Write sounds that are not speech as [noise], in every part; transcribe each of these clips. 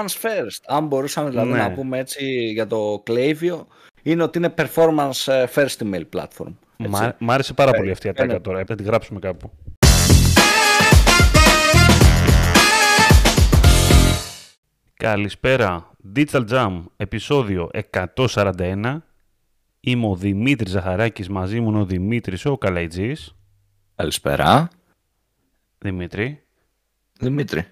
performance first. Αν μπορούσαμε δηλαδή Ναι. να πούμε έτσι για το Klaviyo, είναι ότι είναι performance ε, first email platform. έτσι. Μ' άρ- Μ' άρεσε πάρα Ε, πολύ αυτή η ε, ναι. ατάκα τώρα. Έπρεπε να τη γράψουμε κάπου. Καλησπέρα. Digital Jam, επεισόδιο 141. Είμαι ο Δημήτρης Ζαχαράκης, μαζί μου είναι ο Δημήτρης ο Καλαϊτζής. Καλησπέρα. Δημήτρη, Δημήτρη.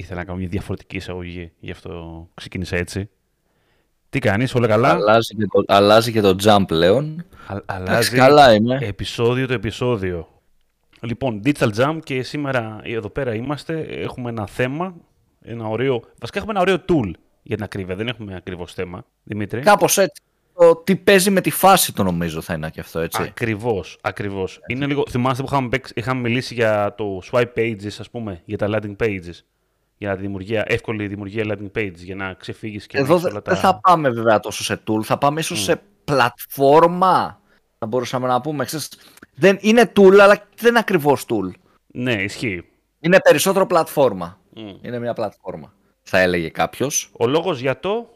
Ήθελα να κάνω μια διαφορετική εισαγωγή, γι' αυτό ξεκίνησα έτσι. Τι κάνεις, όλα καλά; Αλλάζει και, το, αλλάζει και το jump πλέον. Α- Εντάξει, αλλάζει καλά είμαι. επεισόδιο το επεισόδιο. Λοιπόν, Digital Jam και σήμερα εδώ πέρα είμαστε. Έχουμε ένα θέμα, ένα ωραίο... Βασικά έχουμε ένα ωραίο tool για την ακρίβεια. Δεν έχουμε ακριβώς θέμα, Δημήτρη. Κάπως έτσι. Το τι παίζει με τη φάση το νομίζω θα είναι και αυτό, έτσι. Ακριβώς, ακριβώς. Είναι λίγο... Θυμάστε που είχαμε, παίξει- είχαμε μιλήσει για το swipe pages, ας πούμε, για τα landing pages. Για τη δημιουργία, εύκολη δημιουργία landing pages, για να ξεφύγεις και να Εδώ έχεις δεν όλα δεν τα... θα πάμε βέβαια τόσο σε tool, θα πάμε ίσως σε πλατφόρμα. Θα μπορούσαμε να πούμε. Ξέρεις, δεν είναι tool, αλλά δεν είναι ακριβώς tool. Ναι, ισχύει. Είναι περισσότερο πλατφόρμα. Μμ. Είναι μια πλατφόρμα. Θα έλεγε κάποιος. Ο λόγος για το...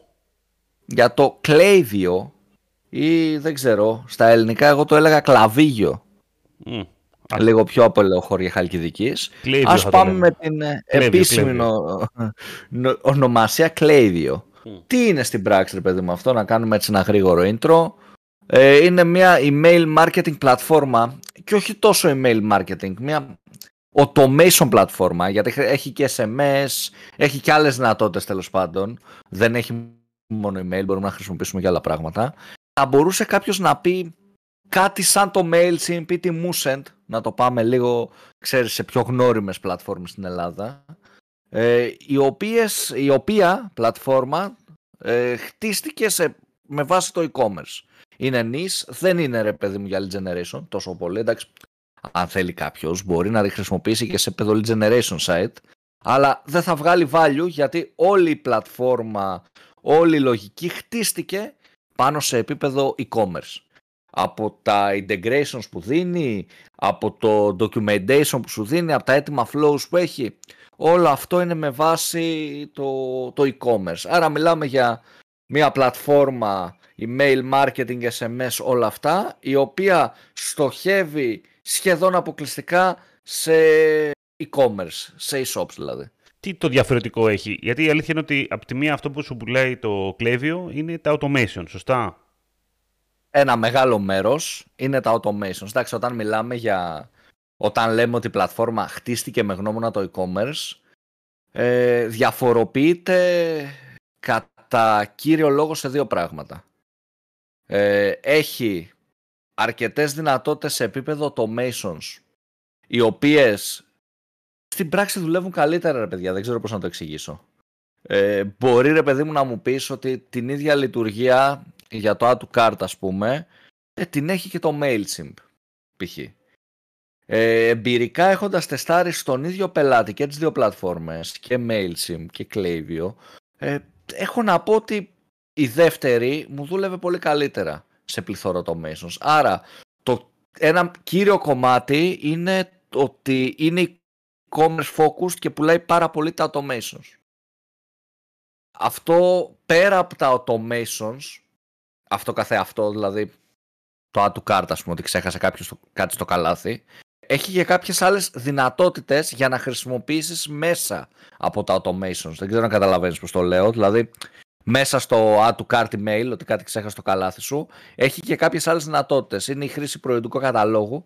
Για το κλέιδιο ή δεν ξέρω, στα ελληνικά εγώ το έλεγα κλαβίγιο. Μμ. Λίγο πιο από χώρια Χαλκιδικής. Κλέιδιο Ας θα το πάμε λέμε. με την ε, Κλέδιο, επίσημη κλέδιο. νο- νο- ονομασία κλέιδιο. Μμ. Τι είναι στην πράξη, ρε παιδί μου, αυτό, να κάνουμε έτσι ένα γρήγορο intro. Ε, είναι μια email marketing πλατφόρμα και όχι τόσο email marketing, μια automation πλατφόρμα, γιατί χρ- έχει και SMS, έχει και άλλες δυνατότητες τέλος πάντων. Δεν έχει μόνο email, μπορούμε να χρησιμοποιήσουμε και άλλα πράγματα. Θα μπορούσε κάποιος να πει κάτι σαν το MailChimp ή τη Moosend, να το πάμε λίγο, ξέρεις, σε πιο γνώριμες πλατφόρμες στην Ελλάδα, ε, οι οποίες, η οποία πλατφόρμα ε, χτίστηκε σε, με βάση το e-commerce. Είναι niche, δεν είναι ρε παιδί μου για lead generation τόσο πολύ, εντάξει, αν θέλει κάποιος μπορεί να τη χρησιμοποιήσει και σε επίπεδο lead generation site, αλλά δεν θα βγάλει value γιατί όλη η πλατφόρμα, όλη η λογική χτίστηκε πάνω σε επίπεδο e-commerce. Από τα integrations που δίνει, από το documentation που σου δίνει, από τα έτοιμα flows που έχει, όλο αυτό είναι με βάση το, το e-commerce. Άρα μιλάμε για μια πλατφόρμα email marketing, SMS, όλα αυτά, η οποία στοχεύει σχεδόν αποκλειστικά σε e-commerce, σε e-shops δηλαδή. Τι το διαφορετικό έχει; Γιατί η αλήθεια είναι ότι από τη μία αυτό που σου πουλάει το κλέβιο είναι τα automation, σωστά; Ένα μεγάλο μέρος είναι τα automations. Εντάξει, όταν μιλάμε για... Όταν λέμε ότι η πλατφόρμα χτίστηκε με γνώμονα το e-commerce, ε, διαφοροποιείται κατά κύριο λόγο σε δύο πράγματα. Ε, έχει αρκετές δυνατότητες σε επίπεδο automations, οι οποίες στην πράξη δουλεύουν καλύτερα, ρε παιδιά, δεν ξέρω πώς να το εξηγήσω. Ε, μπορεί, ρε παιδί μου, να μου πεις ότι την ίδια λειτουργία για το add to cart, ας πούμε, ε, την έχει και το MailChimp, π.χ. Ε, εμπειρικά έχοντας τεστάρει στον ίδιο πελάτη και τις δύο πλατφόρμες και MailChimp και Klaviyo ε, έχω να πω ότι η δεύτερη μου δούλευε πολύ καλύτερα σε πληθώρα automations. Άρα το, ένα κύριο κομμάτι είναι ότι είναι e-commerce focused και πουλάει πάρα πολύ τα automations. Αυτό πέρα από τα automations, αυτό καθεαυτό δηλαδή το add to cart ας πούμε ότι ξέχασε κάποιος το, κάτι στο καλάθι, έχει και κάποιες άλλες δυνατότητες για να χρησιμοποιήσεις μέσα από τα automations. Δεν ξέρω αν καταλαβαίνεις πώς το λέω. Δηλαδή, μέσα στο add to cart email, ότι κάτι ξέχασε στο καλάθι σου, έχει και κάποιες άλλες δυνατότητες. Είναι η χρήση προϊόντικου καταλόγου.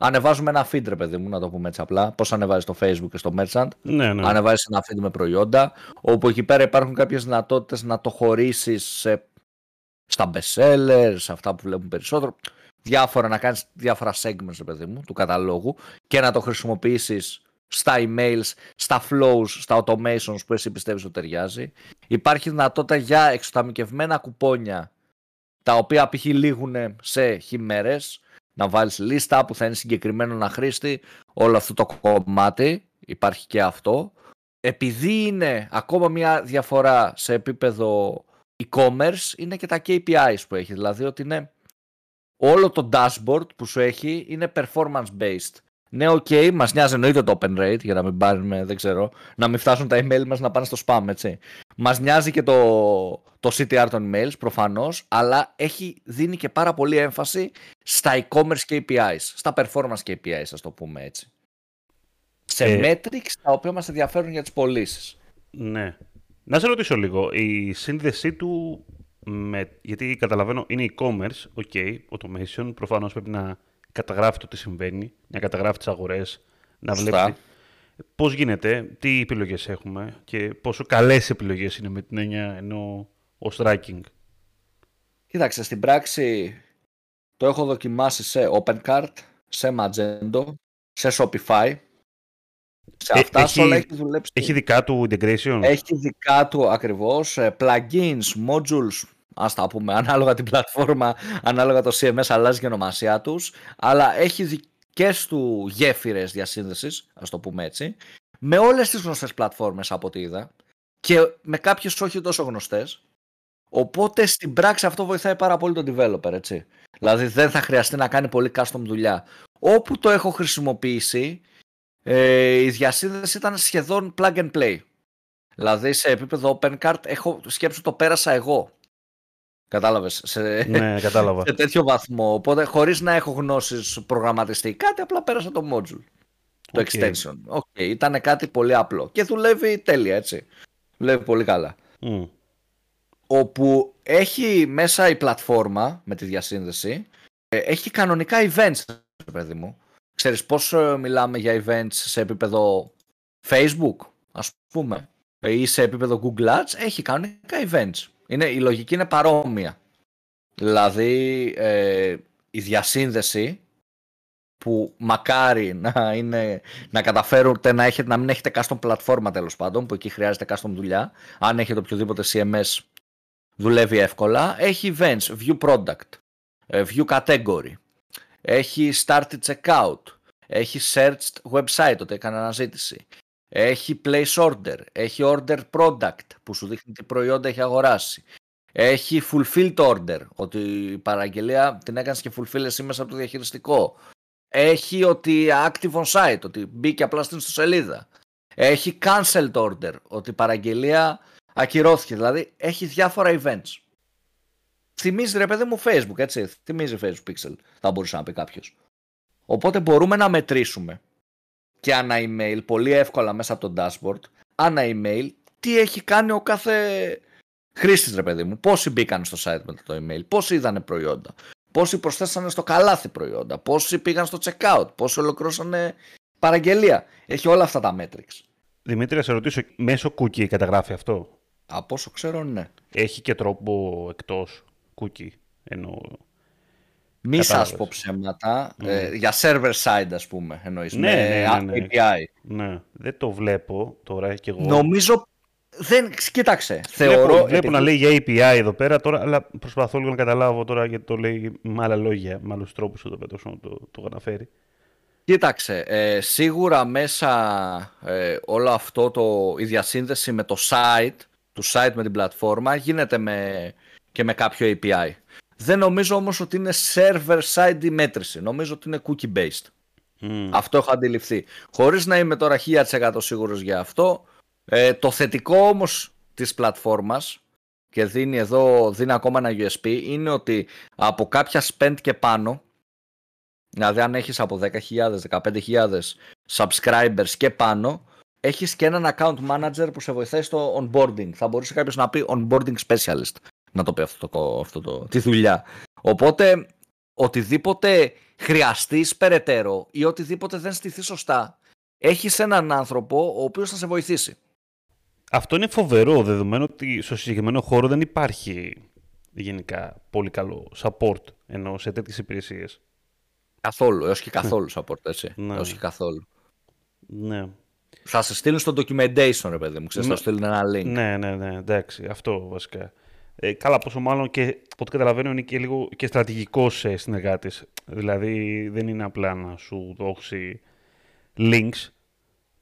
Ανεβάζουμε ένα feed, ρε παιδί μου, να το πούμε έτσι απλά. Πώς ανεβάζεις στο Facebook και στο Merchant. Ναι, ναι. Ανεβάζεις ένα feed με προϊόντα, όπου εκεί πέρα υπάρχουν κάποιες δυνατότητες να το χωρίσεις σε, στα best sellers, σε αυτά που βλέπουν περισσότερο διάφορα, να κάνεις διάφορα segments, ρε παιδί μου, του καταλόγου και να το χρησιμοποιήσεις στα emails, στα flows, στα automations που εσύ πιστεύεις ότι ταιριάζει. Υπάρχει δυνατότητα για εξατομικευμένα κουπόνια τα οποία π.χ. λήγουν σε χι μέρες, να βάλεις λίστα που θα είναι συγκεκριμένο ανά χρήστη, όλο αυτό το κομμάτι, υπάρχει και αυτό. Επειδή είναι ακόμα μια διαφορά σε επίπεδο e-commerce, είναι και τα KPIs που έχει, δηλαδή ότι είναι όλο το dashboard που σου έχει είναι performance based. Ναι, OK, okay, μας νοιάζει εννοείται το open rate για να μην πάρουμε, δεν ξέρω, να μην φτάσουν τα email μας να πάνε στο spam, έτσι. Μας νοιάζει και το, το CTR των emails, προφανώς, αλλά έχει, δίνει και πάρα πολύ έμφαση στα e-commerce KPIs, στα performance KPIs, ας το πούμε έτσι. Σε ε... metrics τα οποία μας ενδιαφέρουν για τις πωλήσεις. Ναι. Να σε ρωτήσω λίγο, η σύνδεσή του με, γιατί καταλαβαίνω είναι e-commerce, ok, automation, προφανώς πρέπει να καταγράφει το τι συμβαίνει, να καταγράφει τις αγορές, να βλέπει πώς γίνεται, τι επιλογές έχουμε και πόσο καλές επιλογές είναι με την έννοια ενώ ο tracking. Κοίταξε, στην πράξη το έχω δοκιμάσει σε OpenCart, σε Magento, σε Shopify. Σε ε, αυτά έχει, όλα έχεις δουλέψει. Έχει δικά του integration. Έχει δικά του ακριβώς. Ε, plugins, modules, ας τα πούμε, ανάλογα την πλατφόρμα, ανάλογα το CMS αλλάζει και ονομασία τους, αλλά έχει δικές του γέφυρες διασύνδεσης, ας το πούμε έτσι, με όλες τις γνωστές πλατφόρμες από ό,τι είδα και με κάποιες όχι τόσο γνωστές, οπότε στην πράξη αυτό βοηθάει πάρα πολύ τον developer, έτσι. Δηλαδή δεν θα χρειαστεί να κάνει πολύ custom δουλειά. Όπου το έχω χρησιμοποιήσει, ε, η διασύνδεσης ήταν σχεδόν plug and play. Δηλαδή σε επίπεδο OpenCart έχω σκέψει το πέρασα εγώ. Κατάλαβες, σε, ναι, κατάλαβα. [laughs] σε τέτοιο βαθμό. Οπότε χωρίς να έχω γνώσεις προγραμματιστή κάτι, απλά πέρασα το module. Το extension. Okay. Ήταν κάτι πολύ απλό. Και δουλεύει τέλεια, έτσι. Δουλεύει πολύ καλά. Mm. Όπου έχει μέσα η πλατφόρμα με τη διασύνδεση, ε, έχει κανονικά events, παιδί μου. Ξέρεις πώς ε, μιλάμε για events σε επίπεδο Facebook, ας πούμε, ή σε επίπεδο Google Ads, έχει κανονικά events. Είναι, η λογική είναι παρόμοια. Δηλαδή ε, η διασύνδεση που μακάρι να, είναι, να καταφέρετε να, έχετε, να μην έχετε custom πλατφόρμα τέλος πάντων, που εκεί χρειάζεται custom δουλειά. Αν έχετε οποιοδήποτε CMS δουλεύει εύκολα. Έχει events, view product, ε, view category, έχει started checkout, έχει searched website, ότι έκανε αναζήτηση. Έχει place order, έχει order product που σου δείχνει τι προϊόντα έχει αγοράσει. Έχει fulfilled order, ότι η παραγγελία την έκανες και fulfill εσύ μέσα από το διαχειριστικό. Έχει ότι active on site, ότι μπήκε απλά στην ιστοσελίδα. Έχει cancelled order, ότι η παραγγελία ακυρώθηκε. Δηλαδή έχει διάφορα events. Θυμίζει ρε παιδί μου Facebook, έτσι. Θυμίζει Facebook Pixel, θα μπορούσε να πει κάποιος. Οπότε μπορούμε να μετρήσουμε και ανά email πολύ εύκολα μέσα από το dashboard, ανά email, τι έχει κάνει ο κάθε χρήστης ρε παιδί μου. Πόσοι μπήκαν στο site με το email, πόσοι είδανε προϊόντα, πόσοι προσθέσανε στο καλάθι προϊόντα, πόσοι πήγαν στο checkout, πόσοι ολοκληρώσανε παραγγελία. Έχει όλα αυτά τα metrics. Δημήτρη, να σε ρωτήσω, μέσω cookie καταγράφει αυτό; Από όσο ξέρω, ναι. Έχει και τρόπο εκτός; Cookie, ενώ μη σας πω ψέματα. Ε, για server side, ας πούμε, εννοείς, ναι, με ναι, ναι, API. Ναι, δεν το βλέπω τώρα και εγώ. Νομίζω. Δεν, κοίταξε. Θεωρώ, βλέπω, βλέπω να λέει για API εδώ πέρα, τώρα, αλλά προσπαθώ λίγο να καταλάβω τώρα γιατί το λέει με άλλα λόγια, με άλλους τρόπους εδώ πέρα το, το, το αναφέρει. Κοίταξε, ε, σίγουρα μέσα ε, όλο αυτό το, η διασύνδεση με το site, του site με την πλατφόρμα γίνεται με, και με κάποιο API. Δεν νομίζω όμως ότι είναι server-side μέτρηση. Νομίζω ότι είναι cookie-based. Αυτό έχω αντιληφθεί. Χωρίς να είμαι τώρα 1000% σίγουρος για αυτό, ε, το θετικό όμως της πλατφόρμας και δίνει εδώ, δίνει ακόμα ένα USP, είναι ότι από κάποια spend και πάνω, δηλαδή αν έχεις από 10.000, 15.000 subscribers και πάνω, έχεις και έναν account manager που σε βοηθάει στο onboarding. Θα μπορούσε κάποιος να πει onboarding specialist να το πει αυτό, το, αυτό το, τη δουλειά. Οπότε οτιδήποτε χρειαστείς περαιτέρω ή οτιδήποτε δεν στηθεί σωστά, έχεις έναν άνθρωπο ο οποίος θα σε βοηθήσει. Αυτό είναι φοβερό, δεδομένου ότι στο συγκεκριμένο χώρο δεν υπάρχει γενικά πολύ καλό support ενώ σε τέτοιες υπηρεσίες. Καθόλου, έως και καθόλου support, έτσι. Ναι. Έως και καθόλου. Ναι. Θα σε στείλουν στο documentation, ρε παιδί μου, ξέρεις, θα σου στείλουν ένα link. Ναι, ναι, ναι, εντάξει, αυτό βασικά. Ε, καλά, πόσο μάλλον και από ό,τι καταλαβαίνω είναι και λίγο και στρατηγικός συνεργάτης. Δηλαδή δεν είναι απλά να σου δώσει links.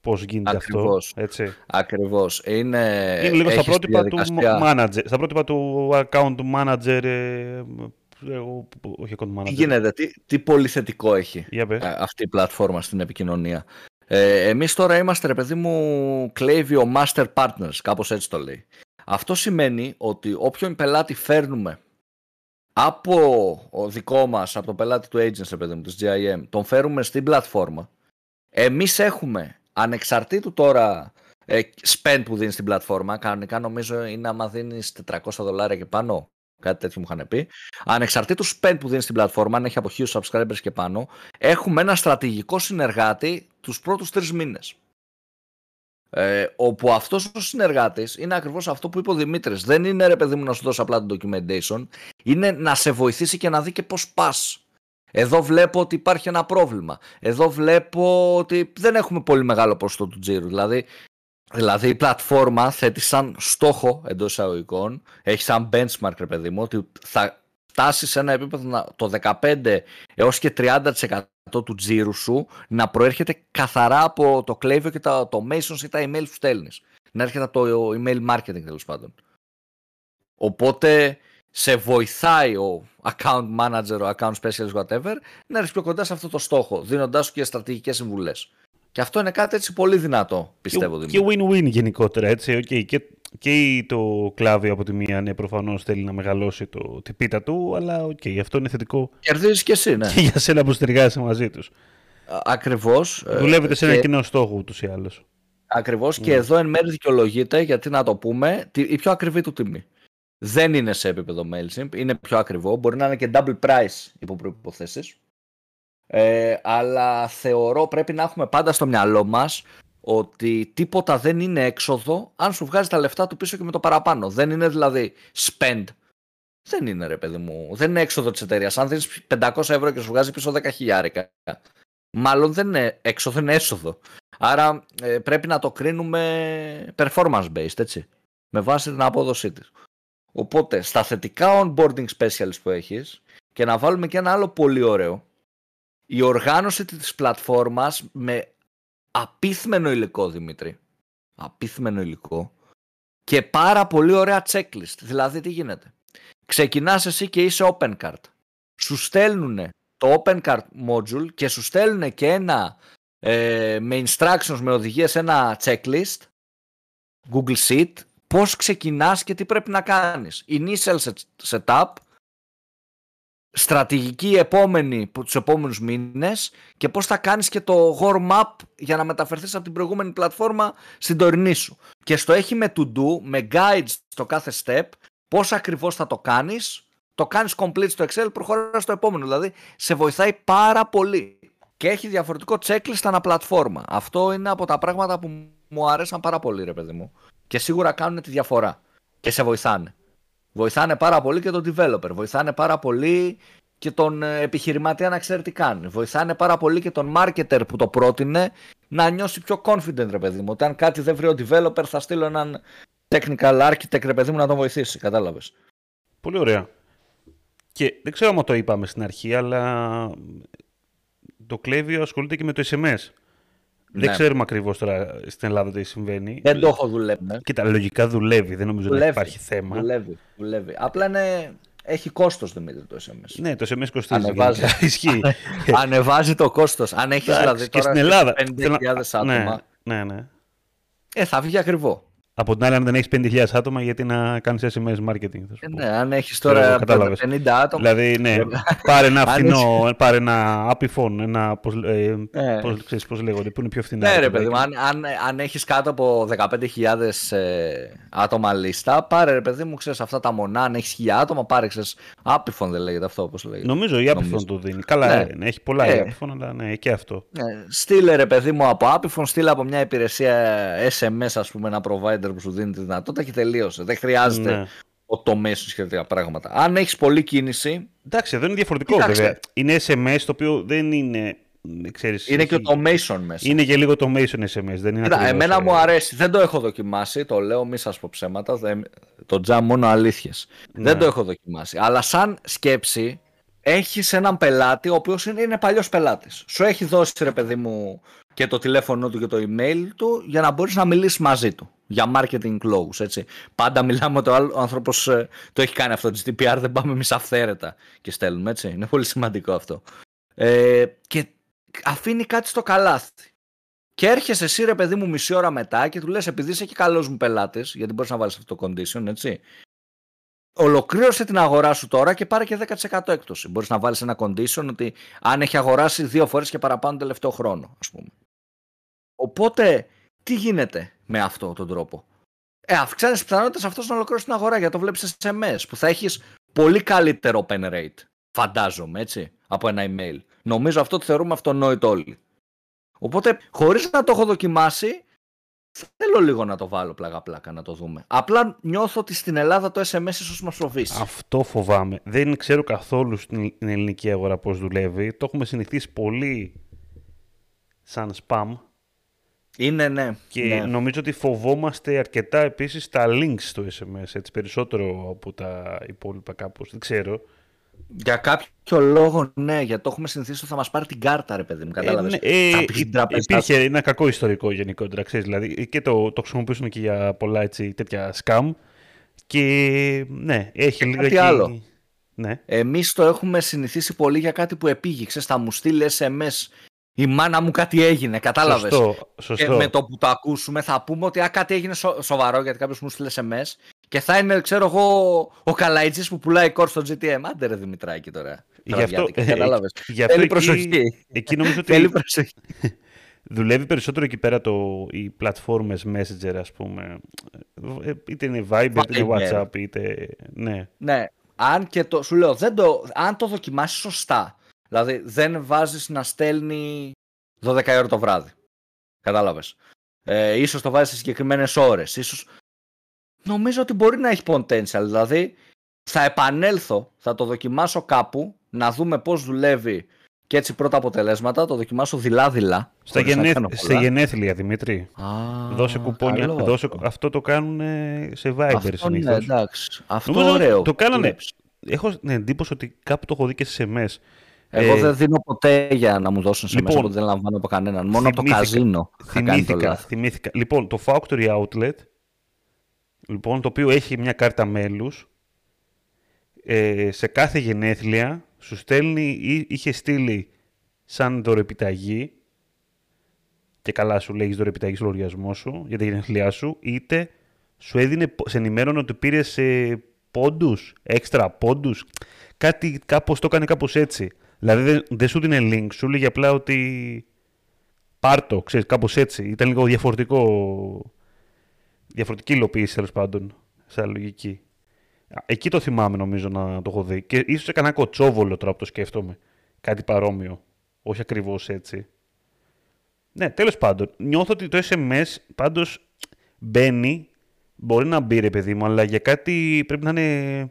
Πώς γίνεται Ακριβώς. αυτό. Έτσι. Ακριβώς. Είναι, είναι λίγο στα πρότυπα, του manager, στα πρότυπα του account manager ε, Εγώ, όχι account manager. Τι γίνεται, τι, τι πολύ θετικό έχει Για πες. ε, αυτή η πλατφόρμα στην επικοινωνία. Ε, εμείς τώρα είμαστε, ρε παιδί μου, Klaviyo Master Partners, κάπως έτσι το λέει. Αυτό σημαίνει ότι όποιον πελάτη φέρνουμε από ο δικό μας, από τον πελάτη του agency, ρε παιδί μου, της GIM, τον φέρουμε στην πλατφόρμα, εμείς έχουμε, ανεξαρτήτου τώρα ε, spend που δίνει στην πλατφόρμα, κανονικά νομίζω είναι άμα δίνεις 400 δολάρια και πάνω, κάτι τέτοιο μου είχαν πει, ανεξαρτήτου spend που δίνεις στην πλατφόρμα, αν έχει από 1000 subscribers και πάνω, έχουμε ένα στρατηγικό συνεργάτη τους πρώτους τρεις μήνες. Ε, όπου αυτός ο συνεργάτης είναι ακριβώς αυτό που είπε ο Δημήτρης. Δεν είναι ρε παιδί μου να σου δώσει απλά το documentation, είναι να σε βοηθήσει και να δει και πώς πας. Εδώ βλέπω ότι υπάρχει ένα πρόβλημα. Εδώ βλέπω ότι δεν έχουμε πολύ μεγάλο ποσοστό του τζίρου. Δηλαδή, δηλαδή η πλατφόρμα θέτει σαν στόχο εντός εισαγωγικών, έχει σαν benchmark ρε παιδί μου, ότι θα φτάσει σε ένα επίπεδο να- το 15 έως και 30% του τζίρου σου να προέρχεται καθαρά από το Klaviyo και τα automations ή τα email που στέλνεις. Να έρχεται από το email marketing τέλος πάντων. Οπότε σε βοηθάει ο account manager, ο account specialist, whatever, να έρθεις πιο κοντά σε αυτό το στόχο, δίνοντάς σου και στρατηγικές συμβουλές. Και αυτό είναι κάτι έτσι πολύ δυνατό, πιστεύω. Και, Δημήτρη. και win-win γενικότερα, έτσι. Okay. Και, και το Klaviyo από τη μία, ναι, προφανώς θέλει να μεγαλώσει το, την πίτα του, αλλά οκ, αυτό είναι θετικό Κερδίζεις και εσύ, ναι. και για σένα που συνεργάζεσαι μαζί τους. Ακριβώς. Δουλεύετε σε ένα κοινό στόχο ούτως ή άλλως. Ακριβώς και Ναι. εδώ εν μέρει δικαιολογείται γιατί να το πούμε τη- η πιο ακριβή του τιμή. Δεν είναι σε επίπεδο MailChimp, είναι πιο ακριβό. Μπορεί να είναι και double price υπό προποθέσει. Ε, αλλά θεωρώ πρέπει να έχουμε πάντα στο μυαλό μας ότι τίποτα δεν είναι έξοδο αν σου βγάζει τα λεφτά του πίσω και με το παραπάνω. Δεν είναι δηλαδή spend. Δεν είναι ρε παιδί μου. Δεν είναι έξοδο της εταιρείας. Αν δίνεις 500 ευρώ και σου βγάζει πίσω 10 χιλιάρικα. Μάλλον δεν είναι έξοδο, είναι έσοδο. Άρα ε, πρέπει να το κρίνουμε performance based, έτσι. Με βάση την απόδοσή της. Οπότε, στα θετικά onboarding specials που έχεις και να βάλουμε και ένα άλλο πολύ ωραίο, η οργάνωση της πλατφόρμας με απίθμενο υλικό, Δημήτρη. Απίθμενο υλικό. Και πάρα πολύ ωραία checklist. Δηλαδή, τι γίνεται; Ξεκινάς εσύ και είσαι open card. Σου στέλνουν το open card module και σου στέλνουν και ένα ε, με instructions, με οδηγίες, ένα checklist, Google Sheet, πώς ξεκινάς και τι πρέπει να κάνεις. Initial set- setup, στρατηγική επόμενη που τους επόμενους μήνες και πώς θα κάνεις και το warm up για να μεταφερθείς από την προηγούμενη πλατφόρμα στην τωρινή σου. Και στο έχει με to do, με guides στο κάθε step, πώς ακριβώς θα το κάνεις, το κάνεις complete στο Excel, προχωράς στο επόμενο. Δηλαδή, σε βοηθάει πάρα πολύ. Και έχει διαφορετικό checklist ανά πλατφόρμα. Αυτό είναι από τα πράγματα που μου αρέσαν πάρα πολύ, ρε παιδί μου. Και σίγουρα κάνουν τη διαφορά. Και σε βοηθάνε. Βοηθάνε πάρα πολύ και τον developer. Βοηθάνε πάρα πολύ και τον ε, επιχειρηματία να ξέρει τι κάνει. Βοηθάνε πάρα πολύ και τον marketer που το πρότεινε να νιώσει πιο confident, ρε παιδί μου. Ότι αν κάτι δεν βρει ο developer, θα στείλω έναν technical architect, ρε παιδί μου, να τον βοηθήσει. Κατάλαβες. Πολύ ωραία. Και δεν ξέρω αν το είπαμε στην αρχή, αλλά το Klaviyo ασχολείται και με το SMS. Δεν Ναι. ξέρουμε ακριβώς τώρα στην Ελλάδα τι συμβαίνει. Δεν το έχω δουλεύει. ναι. Κοίτα, λογικά δουλεύει. Δεν νομίζω να Δουλεύει. υπάρχει θέμα. Δουλεύει, δουλεύει. Απλά είναι... έχει κόστος Δημήτρη το SMS. Ναι, το SMS κοστίζει. Ανεβάζει. γενικά. [laughs] Ισχύει. Ανεβάζει το κόστος. Αν έχεις Εντάξει, δηλαδή και τώρα στην Ελλάδα. 50.000 άτομα, Ναι, ναι, ναι. ε, θα βγει ακριβό. Από την άλλη, αν δεν έχεις 50.000 άτομα, γιατί να κάνεις SMS marketing. Θα σου Ε, πω. ναι, αν έχεις Ξέρω, τώρα κατάλαβες. 50 άτομα, Δηλαδή, ναι, πάρε ένα Αν φθηνό, πάρε ένα Apifone, ένα, πώς, ε, Ναι. πώς, ξέρεις πώς λέγονται, που είναι πιο φθηνά. Ναι, ρε παιδάκι. παιδί μου, αν, αν, αν έχεις κάτω από 15.000 ε, άτομα λίστα, πάρε ρε παιδί μου, ξέρεις αυτά τα μονά. Αν έχεις 1.000 άτομα, πάρε ξέρεις, Apifon δεν λέγεται αυτό, όπως λέγεται. Νομίζω η Apifone Νομίζω. το δίνει. Καλά, Ναι. ε, ναι, έχει πολλά Ε. η Apifone, αλλά ναι, και αυτό. Ναι, στείλε ρε παιδί μου από Apifon, στείλε από μια υπηρεσία SMS, ας πούμε, ένα provider που σου δίνει τη δυνατότητα και τελείωσε. Δεν χρειάζεται Ναι. automation σχετικά πράγματα. Αν έχεις πολλή κίνηση, Εντάξει, εδώ είναι διαφορετικό Κοίταξε. βέβαια. Είναι SMS το οποίο δεν είναι. μ, Ξέρεις, είναι και έχει- automation μέσα. Είναι και λίγο automation SMS. Δεν είναι Κοίτα, ακριβώς, εμένα ε, μου αρέσει. Δεν το έχω δοκιμάσει. Το λέω, μη σας πω ψέματα. δεν- Το τζαμ μόνο αλήθειες. Ναι. Δεν το έχω δοκιμάσει. Αλλά σαν σκέψη, έχεις έναν πελάτη ο οποίος είναι, είναι παλιός πελάτης. Σου έχει δώσει ρε παιδί μου και το τηλέφωνο του και το email του για να μπορείς να μιλήσεις μαζί του. Για marketing λόγους, έτσι. Πάντα μιλάμε ότι ο, άλλο, άνθρωπος ε, το έχει κάνει αυτό. Της GDPR δεν πάμε εμείς αυθαίρετα και στέλνουμε, έτσι. Είναι πολύ σημαντικό αυτό. Ε, και αφήνει κάτι στο καλάθι. Και έρχεσαι εσύ ρε παιδί μου μισή ώρα μετά και του λες επειδή είσαι και καλός μου πελάτης, γιατί μπορείς να βάλεις αυτό το condition, έτσι. Ολοκλήρωσε την αγορά σου τώρα και πάρε και 10% έκπτωση. Μπορείς να βάλεις ένα condition ότι αν έχει αγοράσει δύο φορές και παραπάνω τελευταίο χρόνο, ας πούμε. Οπότε, τι γίνεται με αυτό τον τρόπο; Ε, αυξάνεις τι πιθανότητες αυτός να ολοκληρώσει την αγορά γιατί το βλέπεις σε SMS που θα έχεις πολύ καλύτερο open rate. Φαντάζομαι έτσι, από ένα email. Νομίζω αυτό το θεωρούμε αυτονόητο όλοι. Οπότε, χωρίς να το έχω δοκιμάσει, θέλω λίγο να το βάλω πλάκα-πλάκα να το δούμε. Απλά νιώθω ότι στην Ελλάδα το SMS ίσως μας φοβήσει. Αυτό φοβάμαι. Δεν ξέρω καθόλου στην ελληνική αγορά πώς δουλεύει. Το έχουμε συνηθίσει πολύ σαν spam είναι, ναι. Και ναι. νομίζω ότι φοβόμαστε αρκετά επίσης τα links στο SMS, έτσι, περισσότερο από τα υπόλοιπα κάπως, δεν ξέρω. Για κάποιο λόγο, ναι, γιατί το έχουμε συνηθίσει ότι θα μας πάρει την κάρτα, ρε παιδί μου, κατάλαβες. Ε, ναι, ε, υπήρχε ένα κακό ιστορικό γενικότερα, ξέρεις, δηλαδή, και το, το χρησιμοποιούσαν και για πολλά έτσι, τέτοια scam. Και ναι, έχει λίγο κάτι άλλο. Ναι. Εμείς το έχουμε συνηθίσει πολύ για κάτι που επήγηξε. Θα μου στείλει SMS η μάνα μου κάτι έγινε, κατάλαβες; Σωστό, σωστό. Και με το που το ακούσουμε θα πούμε ότι α, κάτι έγινε σο, σοβαρό γιατί κάποιος μου στείλε SMS και θα είναι, ξέρω εγώ, ο Καλαϊτζής που πουλάει κόρ στο GTM. Άντε ρε Δημητράκη τώρα. Γι' αυτό, κατάλαβες; Γι αυτό Θέλει προσοχή. Εκεί νομίζω ότι Θέλει προσοχή. [laughs] δουλεύει περισσότερο εκεί πέρα το, οι πλατφόρμες Messenger, ας πούμε. Ε, είτε είναι Viber, είτε είναι WhatsApp, είτε... Ναι. ναι. Αν και το, σου λέω, δεν το, αν το δοκιμάσεις σωστά, Δηλαδή δεν βάζεις να στέλνει 12 ώρα το βράδυ. Κατάλαβες. Ε, ίσως το βάζεις σε συγκεκριμένες ώρες. Ίσως... Νομίζω ότι μπορεί να έχει potential. Δηλαδή θα επανέλθω, θα το δοκιμάσω κάπου, να δούμε πώς δουλεύει και έτσι πρώτα αποτελέσματα, το δοκιμάσω δειλά-δειλά. Στα, γενέθ... γενέθλια, Δημήτρη. Α, δώσε κουπόνια. Δώσε... Αυτό το κάνουν σε Viber αυτό Ναι, εντάξει. Αυτό Νομίζω ωραίο. Το κάνανε. Έχω την εντύπωση ότι κάπου το έχω δει και σε SMS. Εγώ ε, δεν δίνω ποτέ για να μου δώσουν σε λοιπόν, δεν λαμβάνω από κανέναν. Μόνο από το καζίνο θυμήθηκα, θα θυμήθηκα. Λοιπόν, το Factory Outlet, λοιπόν, το οποίο έχει μια κάρτα μέλους, ε, σε κάθε γενέθλια σου στέλνει ή είχε στείλει σαν δωρεπιταγή και καλά σου λέγεις δωρεπιταγή στο λογαριασμό σου για τα γενέθλιά σου, είτε σου έδινε, σε ενημέρωνε ότι πήρε σε πόντους, έξτρα πόντους, κάτι κάπως το έκανε κάπως έτσι. Δηλαδή δεν, δεν σου δίνει link, σου λέγει απλά ότι πάρτο, ξέρεις, κάπως έτσι. Ήταν λίγο διαφορετικό, διαφορετική υλοποίηση τέλος πάντων, σε λογική. Εκεί το θυμάμαι νομίζω να το έχω δει. Και ίσως έκανα κοτσόβολο τώρα που το σκέφτομαι. Κάτι παρόμοιο. Όχι ακριβώς έτσι. Ναι, τέλος πάντων. Νιώθω ότι το SMS πάντως μπαίνει, μπορεί να μπει ρε παιδί μου, αλλά για κάτι πρέπει να είναι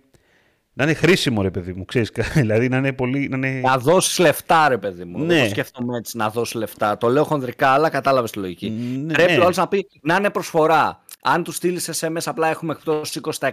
να είναι χρήσιμο, ρε παιδί μου. Ξέρεις, [laughs] δηλαδή να είναι πολύ. Να, είναι... να δώσεις λεφτά, ρε παιδί μου. Ναι. το σκέφτομαι έτσι, να δώσεις λεφτά. Το λέω χονδρικά, αλλά κατάλαβες τη λογική. Ναι. Πρέπει όλος να πει να είναι προσφορά. Αν του στείλεις SMS, απλά έχουμε εκτός 20%.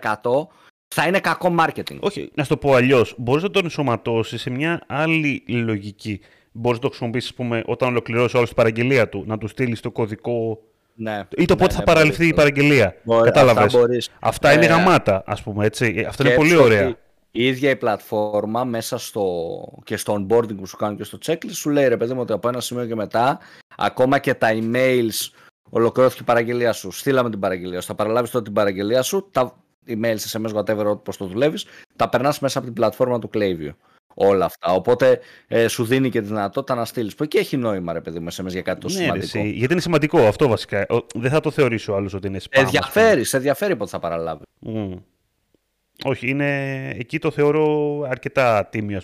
Θα είναι κακό marketing. Όχι, να σου το πω αλλιώς. Μπορείς να τον ενσωματώσεις σε μια άλλη λογική. Μπορείς να το χρησιμοποιήσεις, πούμε, όταν ολοκληρώσει όλη την παραγγελία του, να του στείλεις το κωδικό ναι, ή το ναι, πότε θα παραλυθεί η παραγγελία. Κατάλαβες. Αυτά, αυτά είναι ε, γαμάτα, ας πούμε. Έτσι. Αυτό είναι πολύ ωραία η ίδια η πλατφόρμα μέσα στο, και στο onboarding που σου κάνουν και στο checklist σου λέει ρε παιδί μου ότι από ένα σημείο και μετά ακόμα και τα emails ολοκληρώθηκε η παραγγελία σου. Στείλαμε την παραγγελία σου. Θα παραλάβεις τότε την παραγγελία σου, τα emails, SMS, whatever, πώ το δουλεύεις, τα περνάς μέσα από την πλατφόρμα του Klaviyo. Όλα αυτά. Οπότε ε, σου δίνει και τη δυνατότητα να στείλεις. Που εκεί έχει νόημα, ρε παιδί μου, SMS για κάτι τόσο ναι, σημαντικό. Ρε, γιατί είναι σημαντικό αυτό βασικά. Δεν θα το θεωρήσω άλλο ότι είναι spam. Ενδιαφέρει, σε ενδιαφέρει πότε θα παραλάβεις. Mm. Όχι, είναι, εκεί το θεωρώ αρκετά τίμιο.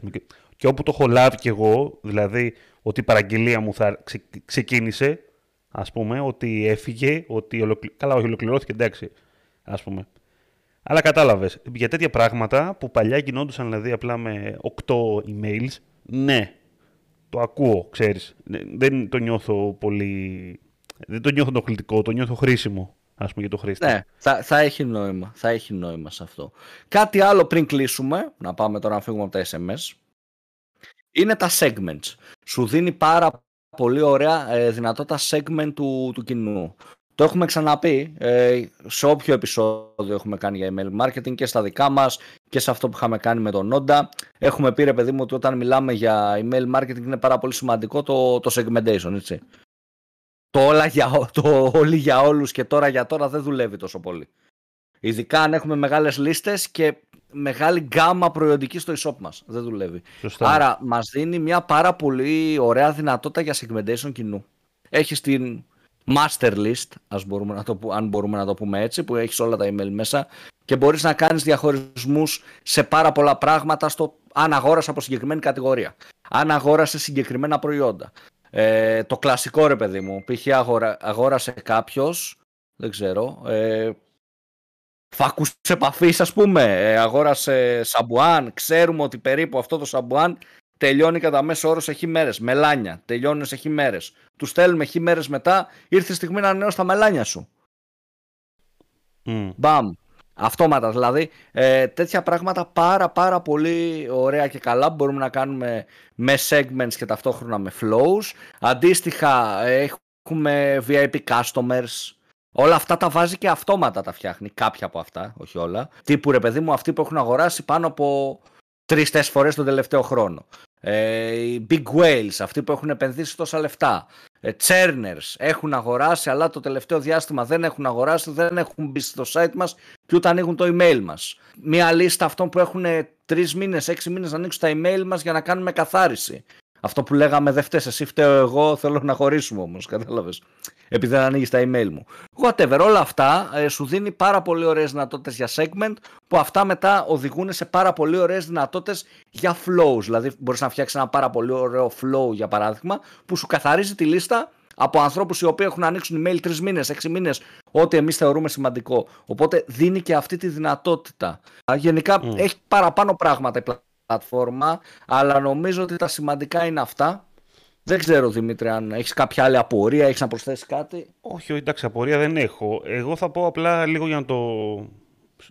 Και όπου το έχω λάβει κι εγώ, δηλαδή ότι η παραγγελία μου θα ξεκίνησε, ας πούμε, ότι έφυγε, ότι ολοκλη... καλά όχι ολοκληρώθηκε, εντάξει, ας πούμε. Αλλά κατάλαβες, για τέτοια πράγματα που παλιά γινόντουσαν δηλαδή απλά με 8 emails, ναι, το ακούω, ξέρεις. Δεν το νιώθω πολύ... Δεν το νιώθω το το νιώθω χρήσιμο ας πούμε, για το χρήστη. Ναι, θα, θα έχει νόημα. Θα έχει νόημα σε αυτό. Κάτι άλλο πριν κλείσουμε, να πάμε τώρα να φύγουμε από τα SMS, είναι τα segments. Σου δίνει πάρα πολύ ωραία ε, δυνατότητα segment του, του κοινού. Το έχουμε ξαναπεί ε, σε όποιο επεισόδιο έχουμε κάνει για email marketing και στα δικά μας και σε αυτό που είχαμε κάνει με τον Nonda. Έχουμε πει ρε παιδί μου ότι όταν μιλάμε για email marketing είναι πάρα πολύ σημαντικό το, το segmentation, έτσι. Το, όλα για, το όλοι για όλους και τώρα για τώρα δεν δουλεύει τόσο πολύ. Ειδικά αν έχουμε μεγάλες λίστες και μεγάλη γκάμα προϊόντική στο e-shop μας. Δεν δουλεύει. Άρα μας δίνει μια πάρα πολύ ωραία δυνατότητα για segmentation κοινού. Έχει την master list, ας μπορούμε να το, αν μπορούμε να το πούμε έτσι, που έχεις όλα τα email μέσα και μπορείς να κάνεις διαχωρισμούς σε πάρα πολλά πράγματα στο αν αγόρασε από συγκεκριμένη κατηγορία, αν αγόρασε συγκεκριμένα προϊόντα. Ε, το κλασικό ρε παιδί μου, π.χ. Αγόρα, αγόρασε κάποιος, δεν ξέρω, ε, φάκους επαφής, ας πούμε, ε, αγόρασε σαμπουάν, ξέρουμε ότι περίπου αυτό το σαμπουάν τελειώνει κατά μέσο όρος σε χι μέρες. Μελάνια, τελειώνουν σε χι μέρες. Τους στέλνουμε χι μέρες μετά, ήρθε η στιγμή να ανανεώσει τα μελάνια σου. Mm. Μπαμ. Αυτόματα δηλαδή. Ε, τέτοια πράγματα πάρα πάρα πολύ ωραία και καλά που μπορούμε να κάνουμε με segments και ταυτόχρονα με flows. Αντίστοιχα έχουμε VIP customers. Όλα αυτά τα βάζει και αυτόματα τα φτιάχνει. Κάποια από αυτά, όχι όλα. Τύπου ρε παιδί μου, αυτοί που έχουν αγοράσει πάνω από τρει-τέσσερι φορές τον τελευταίο χρόνο. Ε, οι big whales, αυτοί που έχουν επενδύσει τόσα λεφτά. Ε, churners έχουν αγοράσει, αλλά το τελευταίο διάστημα δεν έχουν αγοράσει, δεν έχουν μπει στο site μας και ούτε ανοίγουν το email μας. Μία λίστα αυτών που έχουν τρεις μήνες, έξι μήνες να ανοίξουν τα email μας για να κάνουμε καθάριση. Αυτό που λέγαμε δεν φταίει, εσύ φταίω εγώ, θέλω να χωρίσουμε όμως. Κατάλαβες. Επειδή δεν ανοίγεις τα email μου. Whatever, όλα αυτά ε, σου δίνει πάρα πολύ ωραίες δυνατότητες για segment που αυτά μετά οδηγούν σε πάρα πολύ ωραίες δυνατότητες για flows. Δηλαδή, μπορείς να φτιάξεις ένα πάρα πολύ ωραίο flow για παράδειγμα που σου καθαρίζει τη λίστα από ανθρώπους οι οποίοι έχουν ανοίξουν email τρεις μήνες, έξι μήνες, ό,τι εμείς θεωρούμε σημαντικό. Οπότε δίνει και αυτή τη δυνατότητα. Γενικά mm. έχει παραπάνω πράγματα πλατφόρμα, αλλά νομίζω ότι τα σημαντικά είναι αυτά. Δεν ξέρω Δημήτρη αν έχεις κάποια άλλη απορία, έχεις να προσθέσεις κάτι. Όχι, εντάξει, απορία δεν έχω. Εγώ θα πω απλά λίγο για το,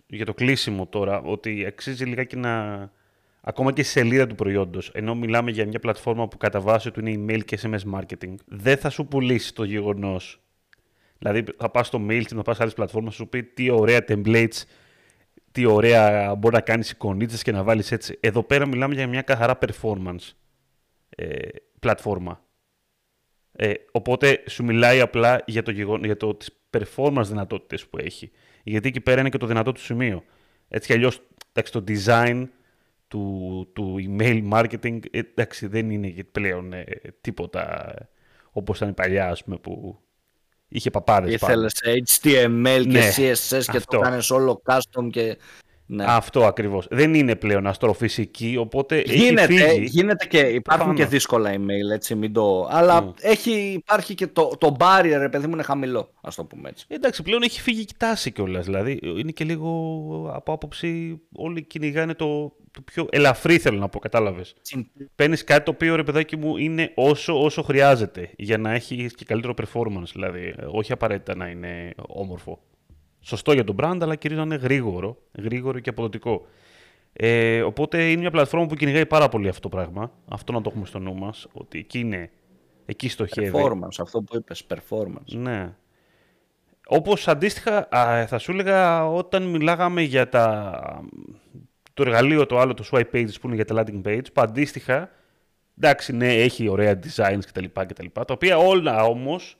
για το κλείσιμο τώρα, ότι αξίζει λιγάκι να... Ακόμα και στη σελίδα του προϊόντος, ενώ μιλάμε για μια πλατφόρμα που κατά βάση του είναι email και SMS marketing, δεν θα σου πουλήσει το γεγονός. Δηλαδή θα πας στο mail, θα πας σε άλλες πλατφόρμες, θα σου πει τι ωραία templates τι ωραία μπορεί να κάνεις εικονίτσες και να βάλεις έτσι. Εδώ πέρα μιλάμε για μια καθαρά performance ε, πλατφόρμα. Ε, οπότε σου μιλάει απλά για το, γεγον... για το τις performance δυνατότητες που έχει. Γιατί εκεί πέρα είναι και το δυνατό του σημείο. Έτσι κι αλλιώς το design του, του email marketing ε, εντάξει, δεν είναι πλέον ε, τίποτα όπως ήταν παλιά ας πούμε, που Είχε παπάδες Ήθελες HTML και ναι, CSS και αυτό. το κάνεις όλο custom και... Ναι. Αυτό ακριβώς. Δεν είναι πλέον αστροφυσική, οπότε γίνεται, έχει φύγει. Γίνεται και υπάρχουν και δύσκολα email, έτσι, μην το... Αλλά έχει, υπάρχει και το, το barrier, παιδί μου, είναι χαμηλό, ας το πούμε έτσι. Εντάξει, πλέον έχει φύγει και τάση κιόλας, δηλαδή. Είναι και λίγο από άποψη, όλοι κυνηγάνε το, το πιο ελαφρύ θέλω να πω, κατάλαβες. Παίρνεις κάτι το οποίο ρε παιδάκι μου είναι όσο, όσο χρειάζεται για να έχεις και καλύτερο performance. Δηλαδή, όχι απαραίτητα να είναι όμορφο. Σωστό για τον brand, αλλά κυρίως να είναι γρήγορο, γρήγορο και αποδοτικό. Ε, οπότε είναι μια πλατφόρμα που κυνηγάει πάρα πολύ αυτό το πράγμα. Αυτό να το έχουμε στο νου μας, ότι εκεί είναι. Εκεί στοχεύει. Performance, αυτό που είπες, performance. Ναι. Όπως αντίστοιχα, θα σου έλεγα όταν μιλάγαμε για τα το εργαλείο το άλλο, το swipe pages που είναι για τα landing page, που αντίστοιχα, εντάξει, ναι, έχει ωραία designs κτλ. κτλ τα οποία όλα όμως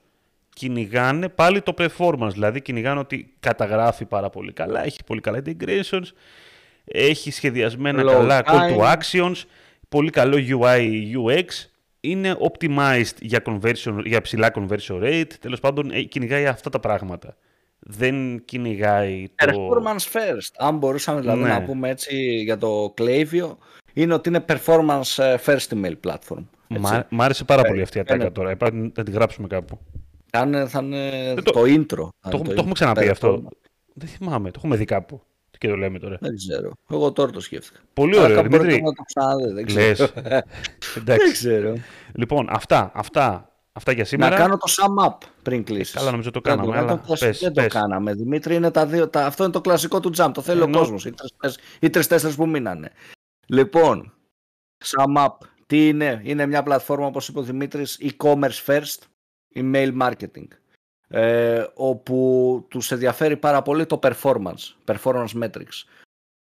κυνηγάνε πάλι το performance. Δηλαδή, κυνηγάνε ότι καταγράφει πάρα πολύ καλά, έχει πολύ καλά integrations, έχει σχεδιασμένα καλά call to actions, πολύ καλό UI, UX, είναι optimized για, conversion, για ψηλά conversion rate, τέλος πάντων ε, κυνηγάει αυτά τα πράγματα δεν κυνηγάει το... Performance first. Αν μπορούσαμε δηλαδή ναι. να πούμε έτσι για το Klaviyo, είναι ότι είναι performance ε, first email platform. Μ' άρεσε πάρα πολύ αυτή η ατάκα τώρα. Είπα να τη γράψουμε κάπου. Θα είναι, θα είναι το, το, intro. Το, το, το έχουμε ξαναπεί αυτό. Δεν θυμάμαι. Το έχουμε δει κάπου. Και το λέμε τώρα. Δεν ξέρω. Εγώ τώρα το σκέφτηκα. Πολύ ωραίο. Δημήτρη. Να το ξαναδεί. Δεν ξέρω. [laughs] δεν ξέρω. Λοιπόν, αυτά, αυτά Αυτά για σήμερα. Να κάνω το sum up πριν κλείσεις. Καλά, νομίζω το κάναμε. Δεν, αλλά... το, πες, δεν πες. το κάναμε. Δημήτρη, είναι τα δύο, τα, αυτό είναι το κλασικό του jump. Το θέλει Ενώ... ο κόσμος. Οι τρει-τέσσερι που μείνανε. Λοιπόν, sum up. Τι είναι, είναι μια πλατφόρμα όπως είπε ο Δημήτρης, e-commerce first, email marketing. ε, όπου τους ενδιαφέρει πάρα πολύ το performance, performance metrics.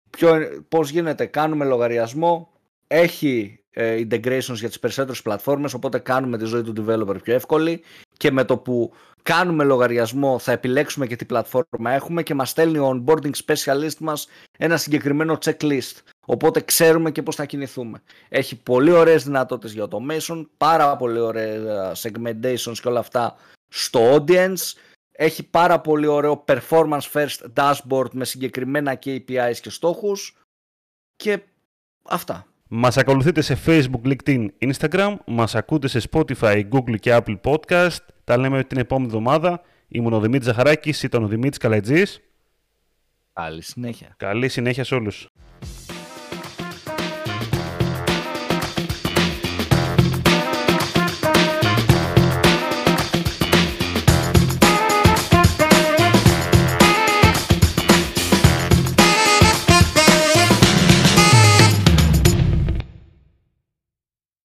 Ποιο, πώς γίνεται, κάνουμε λογαριασμό, έχει ε, integrations για τις περισσότερες πλατφόρμες, οπότε κάνουμε τη ζωή του developer πιο εύκολη και με το που κάνουμε λογαριασμό θα επιλέξουμε και τι πλατφόρμα έχουμε και μας στέλνει ο onboarding specialist μας ένα συγκεκριμένο checklist. Οπότε ξέρουμε και πώς θα κινηθούμε. Έχει πολύ ωραίες δυνατότητες για automation, πάρα πολύ ωραία segmentations και όλα αυτά στο audience. Έχει πάρα πολύ ωραίο performance first dashboard με συγκεκριμένα KPIs και στόχους και αυτά. Μας ακολουθείτε σε Facebook, LinkedIn, Instagram, μας ακούτε σε Spotify, Google και Apple Podcast. Τα λέμε την επόμενη εβδομάδα. Ήμουν ο Δημήτρης Ζαχαράκης, ήταν ο Δημήτρης Καλατζής. Καλή συνέχεια. Καλή συνέχεια σε όλους.